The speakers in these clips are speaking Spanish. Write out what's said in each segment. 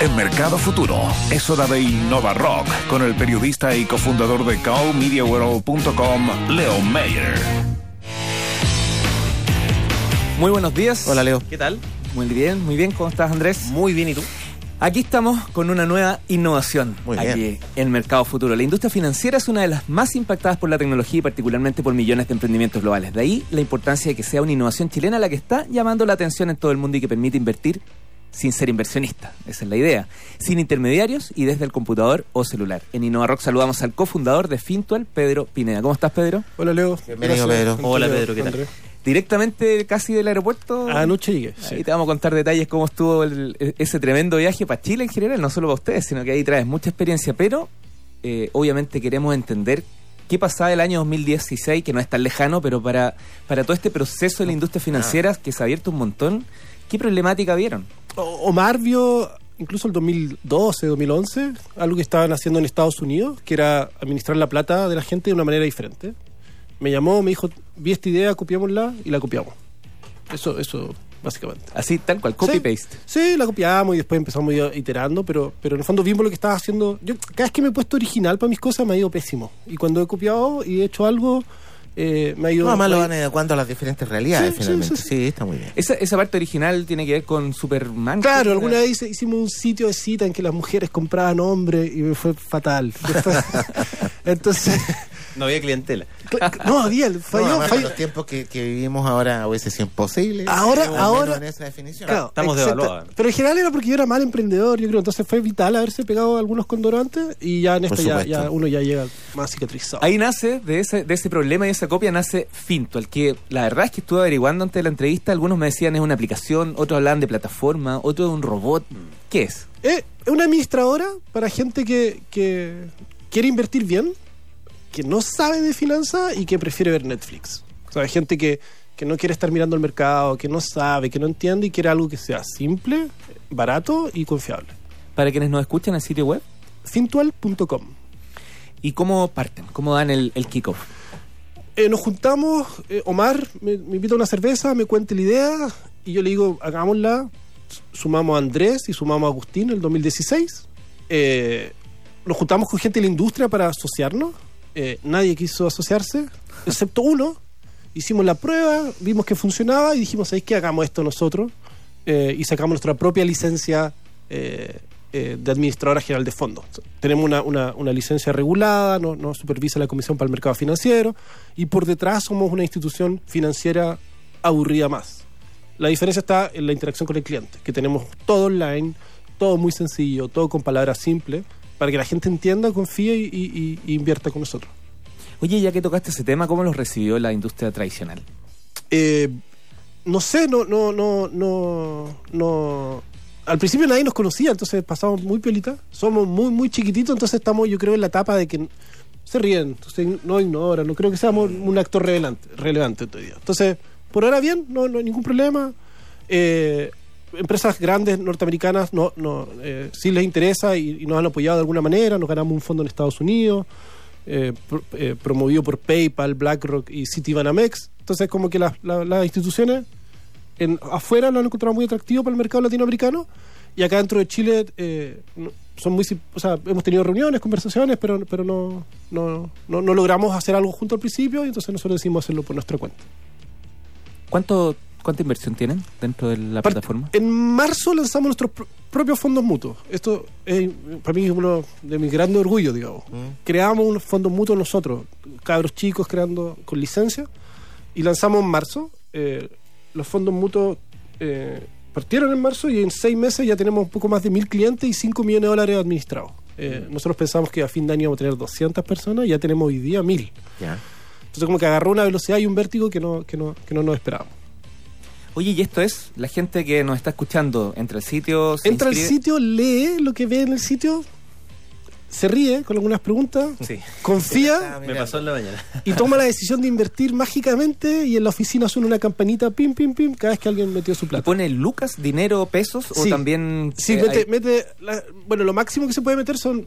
En Mercado Futuro es hora de Innova Rock con el periodista y cofundador de cowmediaworld.com, Leo Mayer. Muy buenos días. Hola Leo. ¿Qué tal? Muy bien, muy bien. ¿Cómo estás, Andrés? Muy bien, ¿y tú? Aquí estamos con una nueva innovación Muy aquí bien. en Mercado Futuro. La industria financiera es una de las más impactadas por la tecnología y particularmente por millones de emprendimientos globales. De ahí la importancia de que sea una innovación chilena la que está llamando la atención en todo el mundo y que permite invertir sin ser inversionista. Esa es la idea. Sin intermediarios y desde el computador o celular. En InnovaRock saludamos al cofundador de Fintual, Pedro Pineda. ¿Cómo estás, Pedro? Hola Leo. Bienvenido, Pedro. Hola, Pedro, ¿qué tal? Directamente casi del aeropuerto. Anoche llegué. Ahí sí. te vamos a contar detalles cómo estuvo el- ese tremendo viaje para Chile en general, no solo para ustedes, sino que ahí traes mucha experiencia, pero eh, obviamente queremos entender qué pasaba el año 2016, que no es tan lejano, pero para, para todo este proceso de la industria financiera que se ha abierto un montón, ¿qué problemática vieron? Omar vio incluso el 2012, 2011, algo que estaban haciendo en Estados Unidos, que era administrar la plata de la gente de una manera diferente. Me llamó, me dijo, vi esta idea, copiámosla y la copiamos. Eso, eso, básicamente. Así, tal cual, copy-paste. Sí, la copiamos y después empezamos iterando, pero, pero en el fondo vimos lo que estaba haciendo. Yo cada vez que me he puesto original para mis cosas me ha ido pésimo. Y cuando he copiado y he hecho algo, eh, me ha ido... No, además lo van adecuando a las diferentes realidades, Sí, sí, finalmente. sí, Sí, sí. está muy bien. Esa, esa parte original tiene que ver con Superman. Claro, alguna vez hice- hicimos un sitio de cita en que las mujeres compraban hombres y me fue fatal. Entonces, No había clientela. cl- no, había, No, falló, además, falló. en los tiempos que, que vivimos ahora hubiese sido imposible. Ahora- ahora- en esa definición. Claro, Estamos devaluados. Pero en general era porque yo era mal emprendedor, yo creo. Entonces fue vital haberse pegado algunos condorantes y ya en esto ya, ya uno ya llega más cicatrizado. Ahí nace, de ese, de ese problema y esa copia nace Fintual, que la verdad es que estuve averiguando antes de la entrevista, algunos me decían es una aplicación, otros hablaban de plataforma, otro de un robot. ¿Qué es? Eh, Es una administradora para gente que, que quiere invertir bien, que no sabe de finanzas y que prefiere ver Netflix. O sea, gente que, que no quiere estar mirando el mercado, que no sabe, que no entiende y quiere algo que sea simple, barato y confiable. Para quienes nos escuchan el sitio web. Fintual.com. ¿Y cómo parten? ¿Cómo dan el, el kickoff? Eh, nos juntamos, eh, Omar me, invita a una cerveza, me cuenta la idea y yo le digo, hagámosla. Sumamos a Andrés y sumamos a Agustín en el 2016. Eh, nos juntamos con gente de la industria para asociarnos. Nadie quiso asociarse, excepto uno. Hicimos la prueba, vimos que funcionaba y dijimos, ¿sabéis qué? Hagamos esto nosotros. Y sacamos nuestra propia licencia eh, de administradora general de fondos. Tenemos una, una- una licencia regulada, nos no supervisa la Comisión para el Mercado Financiero y por detrás somos una institución financiera aburrida más. La diferencia está en la interacción con el cliente, que tenemos todo online, todo muy sencillo, todo con palabras simples, para que la gente entienda, confíe y, y- y invierta con nosotros. Oye, ya que tocaste ese tema, ¿cómo los recibió la industria tradicional? Eh, no sé, no, no, no, no, no. Al principio nadie nos conocía, entonces pasamos muy pelita. Somos muy, muy chiquititos, entonces estamos, yo creo, en la etapa de que se ríen, entonces no ignoran, no creo que seamos un actor relevante, relevante todavía. Entonces, por ahora bien, no, no hay ningún problema. Eh, empresas grandes norteamericanas no, no, eh, sí les interesa y, nos han apoyado de alguna manera. Nos ganamos un fondo en Estados Unidos, eh, pro- eh, promovido por PayPal, BlackRock y Citibanamex. Entonces, como que las, la- las instituciones en, afuera lo han encontrado muy atractivo para el mercado latinoamericano y acá dentro de Chile eh, son muy, o sea, hemos tenido reuniones, conversaciones, pero, pero no, no, no, no logramos hacer algo junto al principio y entonces nosotros decidimos hacerlo por nuestra cuenta. ¿Cuánto, ¿Cuánta inversión tienen dentro de la Part- plataforma? En marzo lanzamos nuestros pr- propios fondos mutuos. Esto es, para mí es uno de mis grandes orgullos, digamos. Mm. Creamos unos fondos mutuos nosotros, cabros chicos creando con licencia, y lanzamos en marzo. Eh, los fondos mutuos eh, partieron en marzo y en seis meses ya tenemos un poco más de mil clientes y 5 millones de dólares administrados. Eh, Nosotros pensamos que a fin de año vamos a tener 200 personas y ya tenemos hoy día mil. Ya. Entonces como que agarró una velocidad y un vértigo que no, que no, que no nos esperábamos. Oye, y esto es, la gente que nos está escuchando, entra al sitio, se Entra al sitio, lee lo que ve en el sitio, se ríe con algunas preguntas, Sí. confía Me pasó en la mañana. y toma la decisión de invertir mágicamente y en la oficina suena una campanita, pim, pim, pim, cada vez que alguien metió su ¿Y plata. pone lucas, dinero, pesos o Sí. también... Sí, eh, mete, hay- mete la- bueno, lo máximo que se puede meter son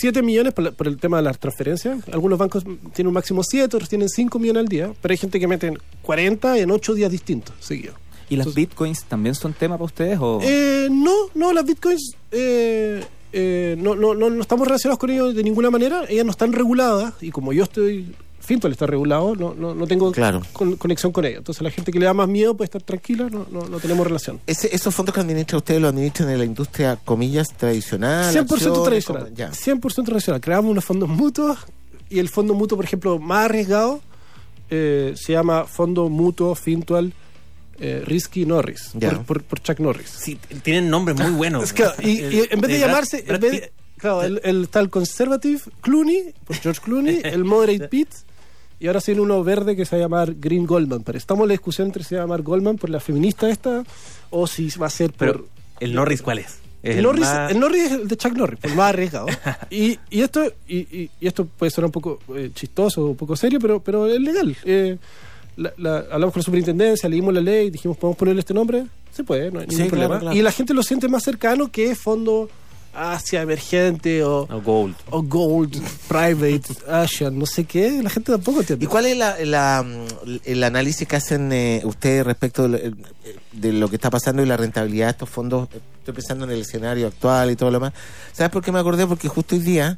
7 millones por, la- por el tema de las transferencias. Algunos bancos tienen un máximo 7, otros tienen 5 millones al día, pero hay gente que mete 40 en 8 días distintos seguidos. ¿Y las Entonces- bitcoins también son tema para ustedes? O... Eh, no, no, las bitcoins eh, eh, no, no, no, no estamos relacionados con ellos de ninguna manera. Ellas no están reguladas y como yo estoy, Fintual está regulado, no, no, no tengo Claro. con- conexión con ellos. Entonces la gente que le da más miedo puede estar tranquila, no, no, no tenemos relación. Ese- esos fondos que administra usted los administran en la industria, comillas, tradicional. 100% acciones, tradicional. como- Ya. 100% tradicional. Creamos unos fondos mutuos y el fondo mutuo, por ejemplo, más arriesgado eh, se llama Fondo Mutuo Fintual eh, Risky Norris, por, por- por Chuck Norris. Sí, tienen nombres muy buenos. Es que, y, y en vez de Brad- llamarse, Brad en vez de- claro, el, el tal Conservative Clooney, por George Clooney, el Moderate Pitt, y ahora se viene uno verde que se va a llamar Green Goldman. Pero estamos en la discusión entre si se va a llamar Goldman por la feminista esta o si va a ser por. Pero, ¿el Norris cuál es? ¿Es el, Norris, más- el Norris es el de Chuck Norris, el más arriesgado. y, y esto y, y- y esto puede sonar un poco eh, chistoso, un poco serio, pero, pero es legal. Eh, la- la- hablamos con la superintendencia, leímos la ley, dijimos, ¿podemos ponerle este nombre? Se puede, no hay ningún Sí, problema. claro. Y la gente lo siente más cercano que fondo Asia emergente o, Gold. o Gold, Private, Asian, no sé qué. La gente tampoco entiende. ¿Y cuál es la, la, el análisis que hacen eh, ustedes respecto de, lo- eh, de lo que está pasando y la rentabilidad de estos fondos? Estoy pensando en el escenario actual y todo lo demás. ¿Sabes por qué me acordé? Porque justo hoy día,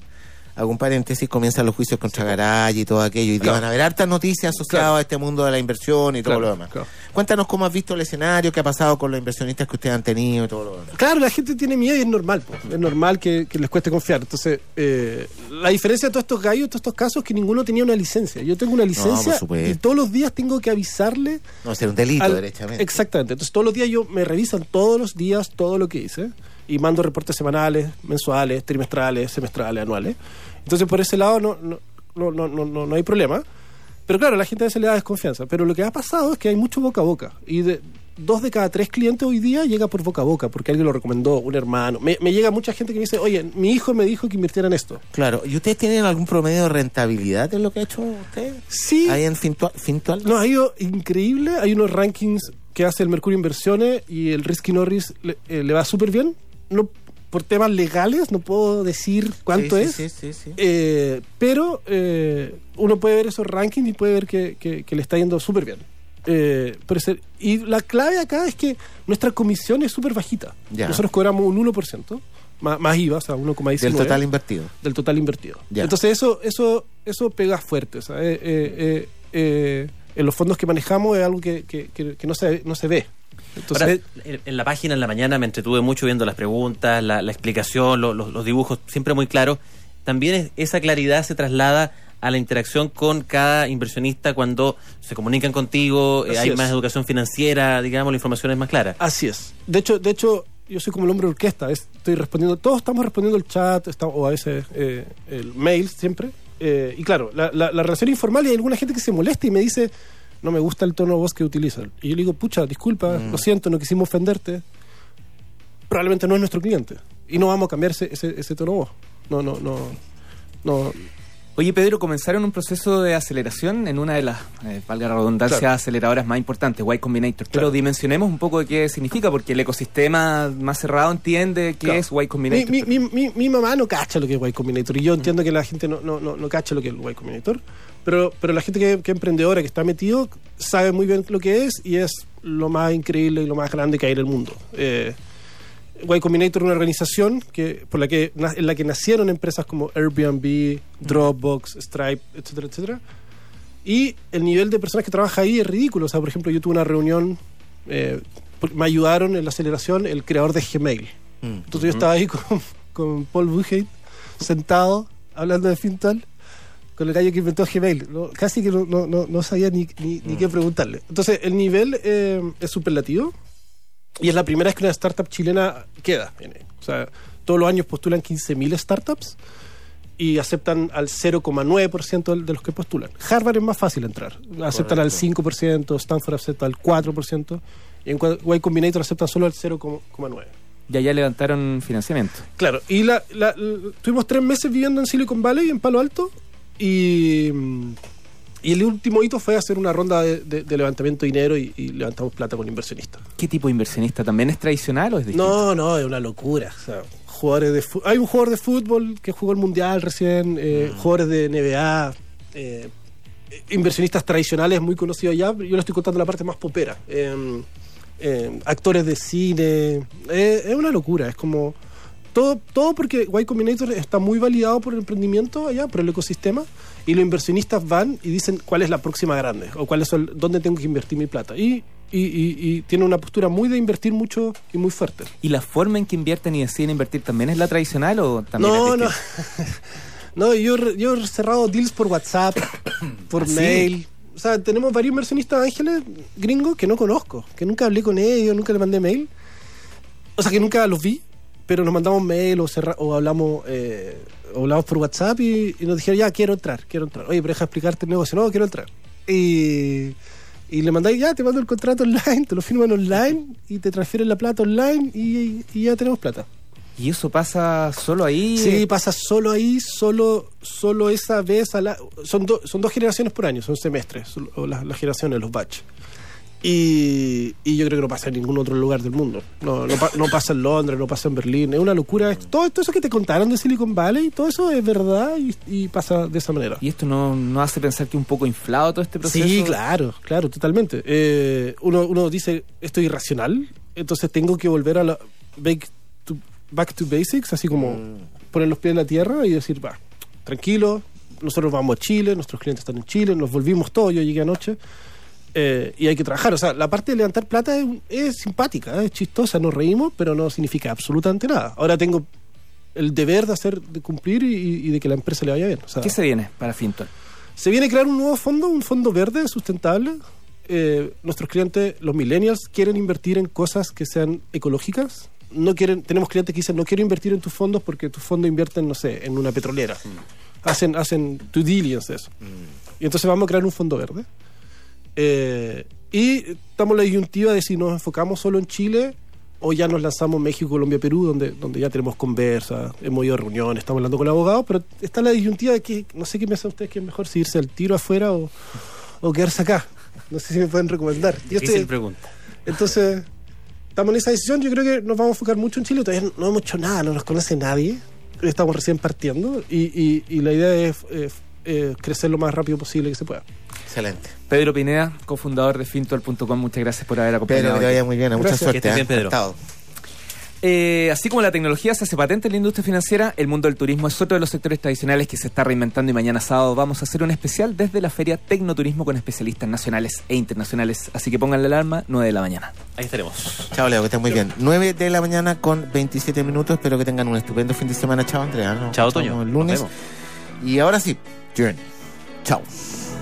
un paréntesis, comienzan los juicios contra Garay y todo aquello. Y Claro. van a haber hartas noticias asociadas Claro. a este mundo de la inversión y todo Claro, lo demás. Cuéntanos cómo has visto el escenario, qué ha pasado con los inversionistas que ustedes han tenido y todo lo demás. Claro, la gente tiene miedo y es normal, po. es normal que, que les cueste confiar. Entonces, eh, la diferencia de todos estos gallos, todos estos casos, es que ninguno tenía una licencia. Yo tengo una licencia y todos los días tengo que avisarle. No, ser un delito, al- derechamente. Exactamente. Entonces, todos los días yo me revisan todos los días todo lo que hice y mando reportes semanales, mensuales, trimestrales, semestrales, anuales. Entonces, por ese lado no, no, no, no, no, no- no hay problema. Pero claro, la gente a veces le da desconfianza. Pero lo que ha pasado es que hay mucho boca a boca. Y de dos de cada tres clientes hoy día llega por boca a boca, porque alguien lo recomendó, un hermano. Me, me llega mucha gente que me dice, oye, mi hijo me dijo que invirtiera en esto. Claro. ¿Y ustedes tienen algún promedio de rentabilidad en lo que ha hecho usted? Sí. Ahí en Fintual. Fintual? No, ha ido increíble. Hay unos rankings que hace el Mercurio Inversiones y el Risky Norris le, eh, le va súper bien. No, por temas legales no puedo decir cuánto Sí, sí, es. Sí, sí, sí. Eh, pero eh, uno puede ver esos rankings y puede ver que, que- que le está yendo súper bien. Eh, ser- y la clave acá es que nuestra comisión es súper bajita. Ya. Nosotros cobramos un 1%, más, más IVA, o sea, 1,19 Del total invertido. del total invertido. Ya. Entonces eso eso eso pega fuerte. o sea, en los fondos que manejamos es algo que- que no, se, no se ve. Entonces, Ahora, en, la página en la mañana me entretuve mucho viendo las preguntas, la, la explicación, lo- los- los dibujos, siempre muy claros. También es- esa claridad se traslada a la interacción con cada inversionista cuando se comunican contigo, eh, hay es. más educación financiera, digamos, la información es más clara. Así es. De hecho, de hecho, yo soy como el hombre de orquesta. es- estoy respondiendo, todos estamos respondiendo el chat, o a veces eh, el mail siempre. Eh, y claro, la, la- la relación informal y hay alguna gente que se molesta y me dice, no me gusta el tono de voz que utilizan. Y yo le digo, pucha, disculpa, lo siento, no quisimos ofenderte. Probablemente no es nuestro cliente. Y no vamos a cambiar ese, ese, ese tono de voz. No, no, no. No, Oye, Pedro, comenzaron un proceso de aceleración en una de las, eh, valga la redundancia, Claro. aceleradoras más importantes, Y Combinator. Pero dimensionemos un poco de qué significa, porque el ecosistema más cerrado entiende qué Claro. es Y Combinator. mi, mi, mi, mi mamá no cacha lo que es Y Combinator y yo entiendo que la gente no, no, no, no cacha lo que es Y Combinator, pero, pero la gente que, que es emprendedora, que está metido, sabe muy bien lo que es y es lo más increíble y lo más grande que hay en el mundo. Eh, y Combinator es una organización que, por la que, en la que nacieron empresas como Airbnb, Dropbox, Stripe, etcétera, etcétera. Y el nivel de personas que trabaja ahí es ridículo. O sea, por ejemplo, yo tuve una reunión, eh, me ayudaron en la aceleración el creador de Gmail. Mm. Entonces yo estaba ahí con, con Paul Buchheit, sentado, hablando de Fintal, con el gallo que inventó Gmail. ¿no? Casi que no, no, no, no sabía ni, ni, ni qué preguntarle. Entonces el nivel eh, es superlativo y es la primera vez que una startup chilena queda. O sea, todos los años postulan 15.000 startups y aceptan al 0,9% de los que postulan. Harvard es más fácil entrar. Aceptan al 5%, Stanford acepta al 4%, y en Y Combinator aceptan solo al 0,9%. Y allá levantaron financiamiento. Claro, y la, la- la- tuvimos tres meses viviendo en Silicon Valley, en Palo Alto, y, mm, y el último hito fue hacer una ronda de, de- de levantamiento de dinero y, y levantamos plata con inversionistas. ¿Qué tipo de inversionista? ¿También es tradicional o es distinto? No, no, es una locura. O sea, jugadores de Hay un jugador de fútbol que jugó el Mundial recién, eh, jugadores de NBA, eh, inversionistas tradicionales muy conocidos allá. Yo le estoy contando la parte más popera. Eh, eh, actores de cine. Eh, es una locura, es como todo, todo porque Y Combinator está muy validado por el emprendimiento allá, por el ecosistema, y los inversionistas van y dicen cuál es la próxima grande, o cuál es el, dónde tengo que invertir mi plata. Y, y, y, y tiene una postura muy de invertir mucho y muy fuerte. ¿Y la forma en que invierten y deciden invertir también es la tradicional o también No, no. no, yo, yo he cerrado deals por WhatsApp, por ¿Ah, sí? mail. O sea, tenemos varios inversionistas ángeles gringos que no conozco, que nunca hablé con ellos, nunca les mandé mail. O sea, que nunca los vi, pero nos mandamos mail o, cerra- o hablamos eh, o hablamos por WhatsApp y, y nos dijeron, ya, quiero entrar, quiero entrar. Oye, pero deja explicarte el negocio. No, quiero entrar. Y, y le mandáis, ya, te mando el contrato online, te lo firman online y te transfieren la plata online y, y ya tenemos plata. ¿Y eso pasa solo ahí? Sí, pasa solo ahí, solo, solo esa vez a la, son, do- son dos generaciones por año, son semestres, son- o las, las generaciones, los batch. Y, y yo creo que no pasa en ningún otro lugar del mundo. No, no, no pasa en Londres, no pasa en Berlín. Es una locura. Todo, eso que te contaron de Silicon Valley, todo eso es verdad y, y pasa de esa manera. ¿Y esto no, no hace pensar que un poco inflado todo este proceso? Sí, claro, claro, totalmente. Eh, uno, uno dice, esto es irracional, entonces tengo que volver a la back to, back to basics, así como poner los pies en la tierra y decir, va, tranquilo, nosotros vamos a Chile, nuestros clientes están en Chile, nos volvimos todos, yo llegué anoche. Eh, y hay que trabajar, o sea, la parte de levantar plata es, es simpática, es chistosa, nos reímos, pero no significa absolutamente nada. Ahora tengo el deber de hacer, de cumplir y, y de que la empresa le vaya bien. O sea, ¿Qué se viene para Fintual? se viene a crear un nuevo fondo, un fondo verde sustentable. Eh, nuestros clientes, los millennials, quieren invertir en cosas que sean ecológicas. No quieren, tenemos clientes que dicen no quiero invertir en tus fondos porque tus fondos invierten, no sé, en una petrolera. Hacen, hacen due diligence de eso. Y entonces vamos a crear un fondo verde. Eh, y estamos en la disyuntiva de si nos enfocamos solo en Chile o ya nos lanzamos en México, Colombia, Perú, donde, donde ya tenemos conversas, hemos ido a reuniones, estamos hablando con abogados, pero está la disyuntiva de que no sé qué piensan ustedes que es mejor si irse al tiro afuera o, o quedarse acá. No sé si me pueden recomendar. Yo estoy- pregunta. entonces, estamos en esa decisión. Yo creo que nos vamos a enfocar mucho en Chile. Todavía no hemos hecho nada, no nos conoce nadie. Estamos recién partiendo y, y- y la idea es eh, eh, crecer lo más rápido posible que se pueda. Excelente. Pedro Pineda, cofundador de Fintual.com, muchas gracias por haber Pedro, acompañado. que te aquí. vaya muy bien. Mucha Gracias. suerte. Que estés ¿eh? bien, Pedro. Eh, así como la tecnología se hace patente en la industria financiera, el mundo del turismo es otro de los sectores tradicionales que se está reinventando y mañana sábado vamos a hacer un especial desde la feria Tecnoturismo con especialistas nacionales e internacionales. Así que pongan la alarma, 9 de la mañana. Ahí estaremos. Chao, Leo, que estés muy bien. 9 de la mañana con 27 minutos. Espero que tengan un estupendo fin de semana. Chao, Andrea. Chao, Toño. El Nos lunes. vemos. Y ahora sí, Journey. Chao.